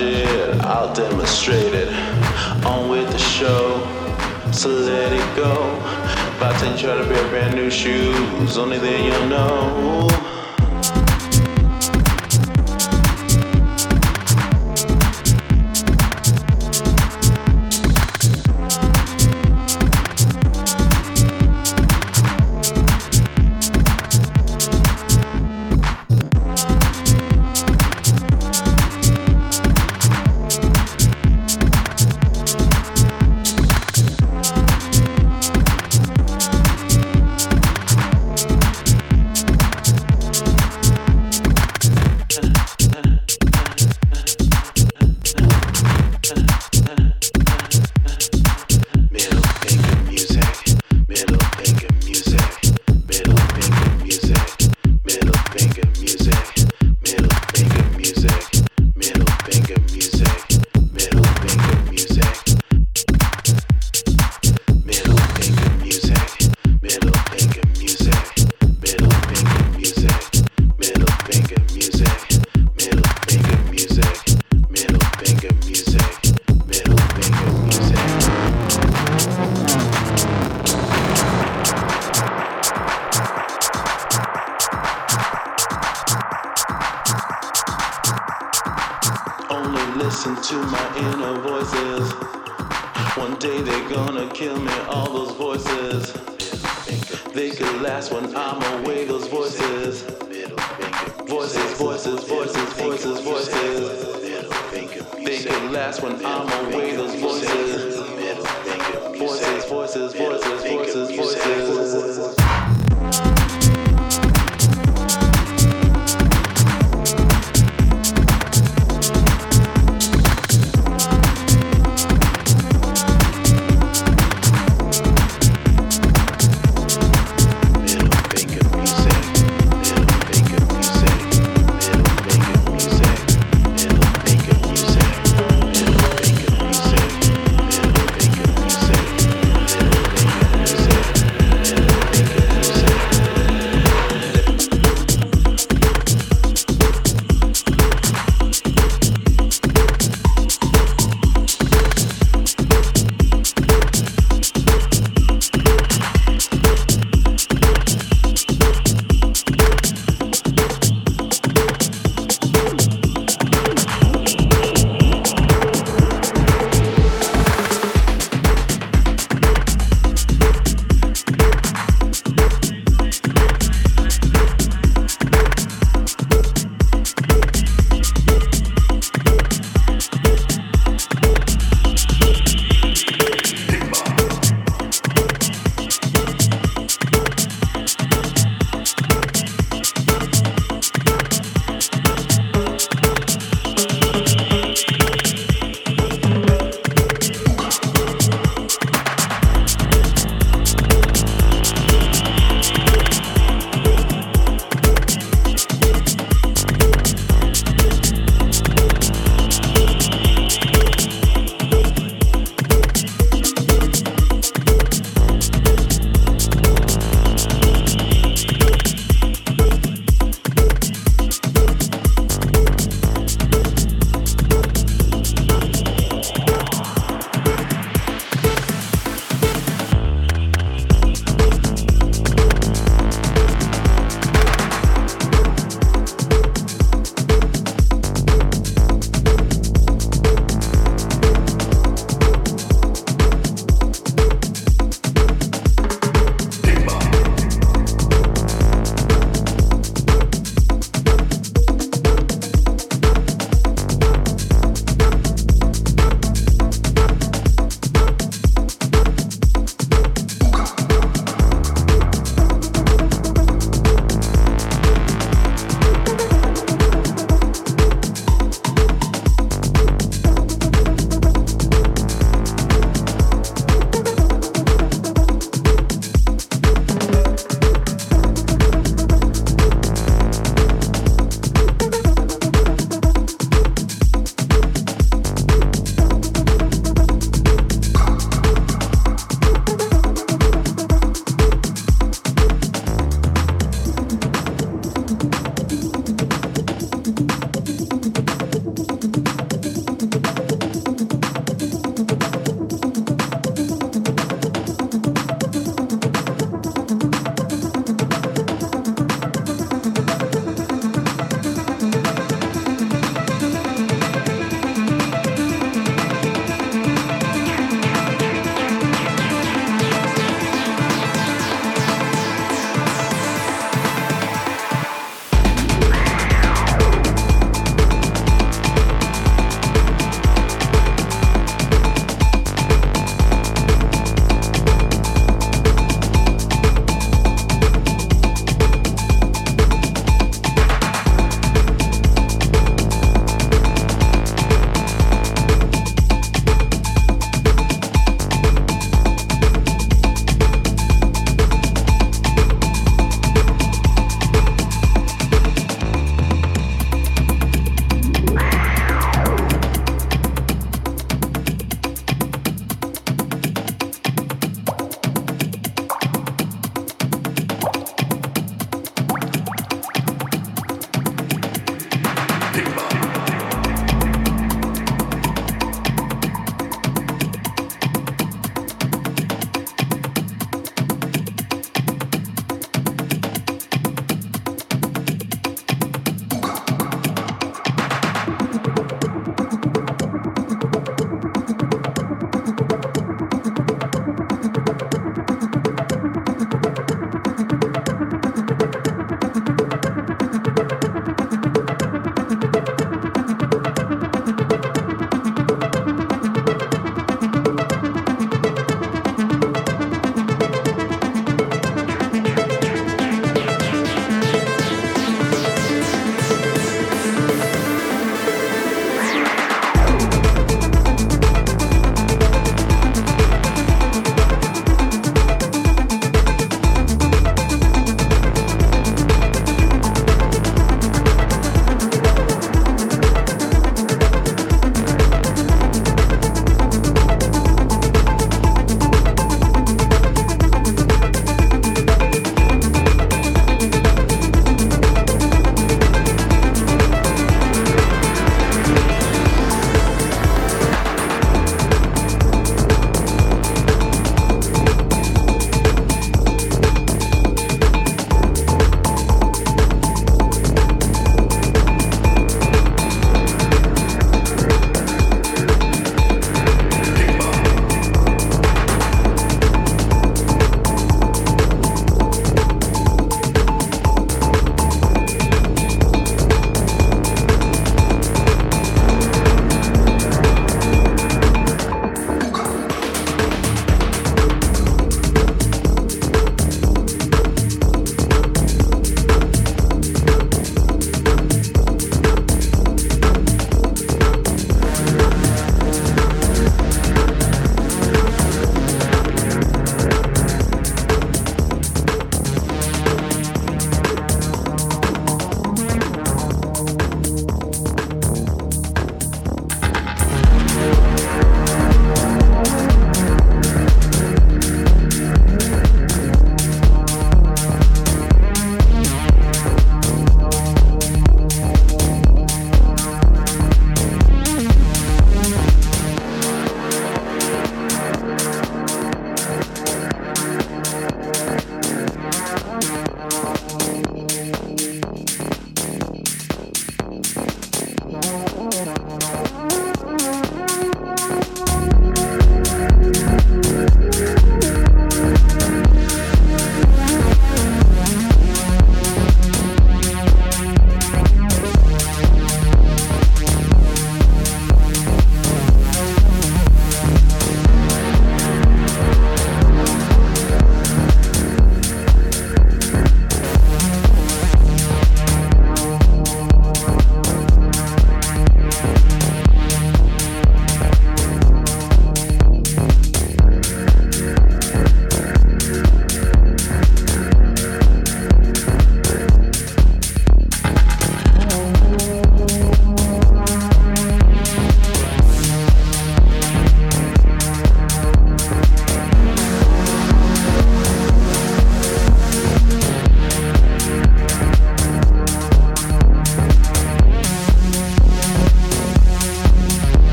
I'll demonstrate it. On with the show, so let it go. About to try to pair brand new shoes, only then you'll know.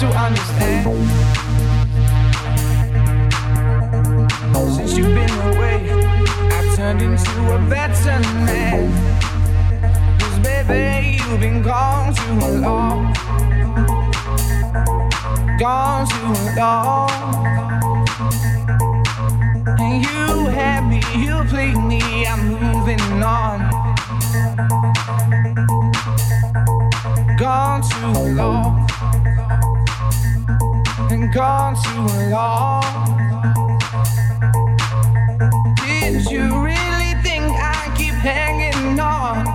to understand. Since you've been away, I've turned into a better man. Cause baby, you've been gone too long. Gone too long. And you had me, you played me, I'm moving on. Gone too long been gone too long. Did you really think I keep hanging on?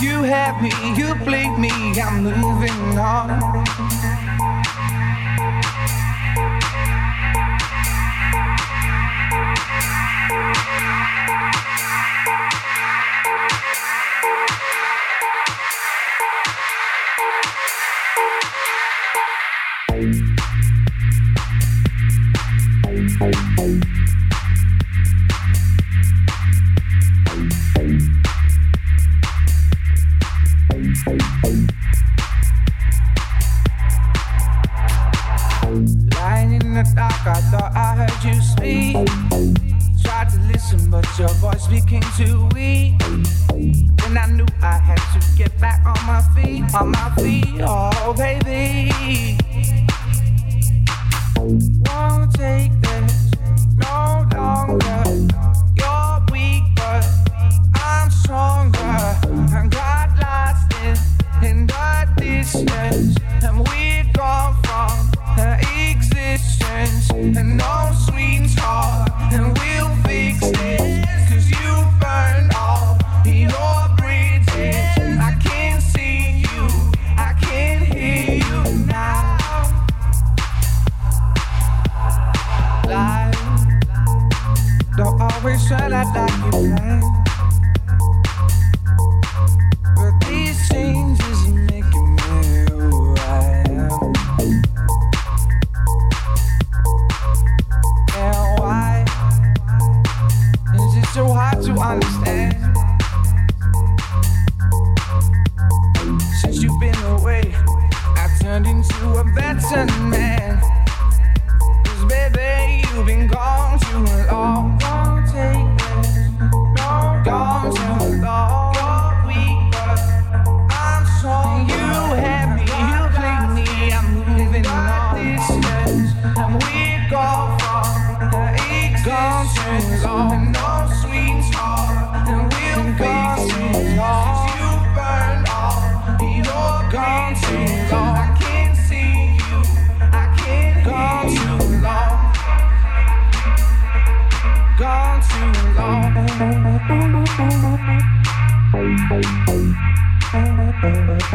You had me, you played me, I'm moving on. I heard you speak. Tried to listen, but your voice became too weak. Then I knew I had to get back on my feet, on my feet, oh baby. Won't take this no longer.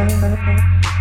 Thank you.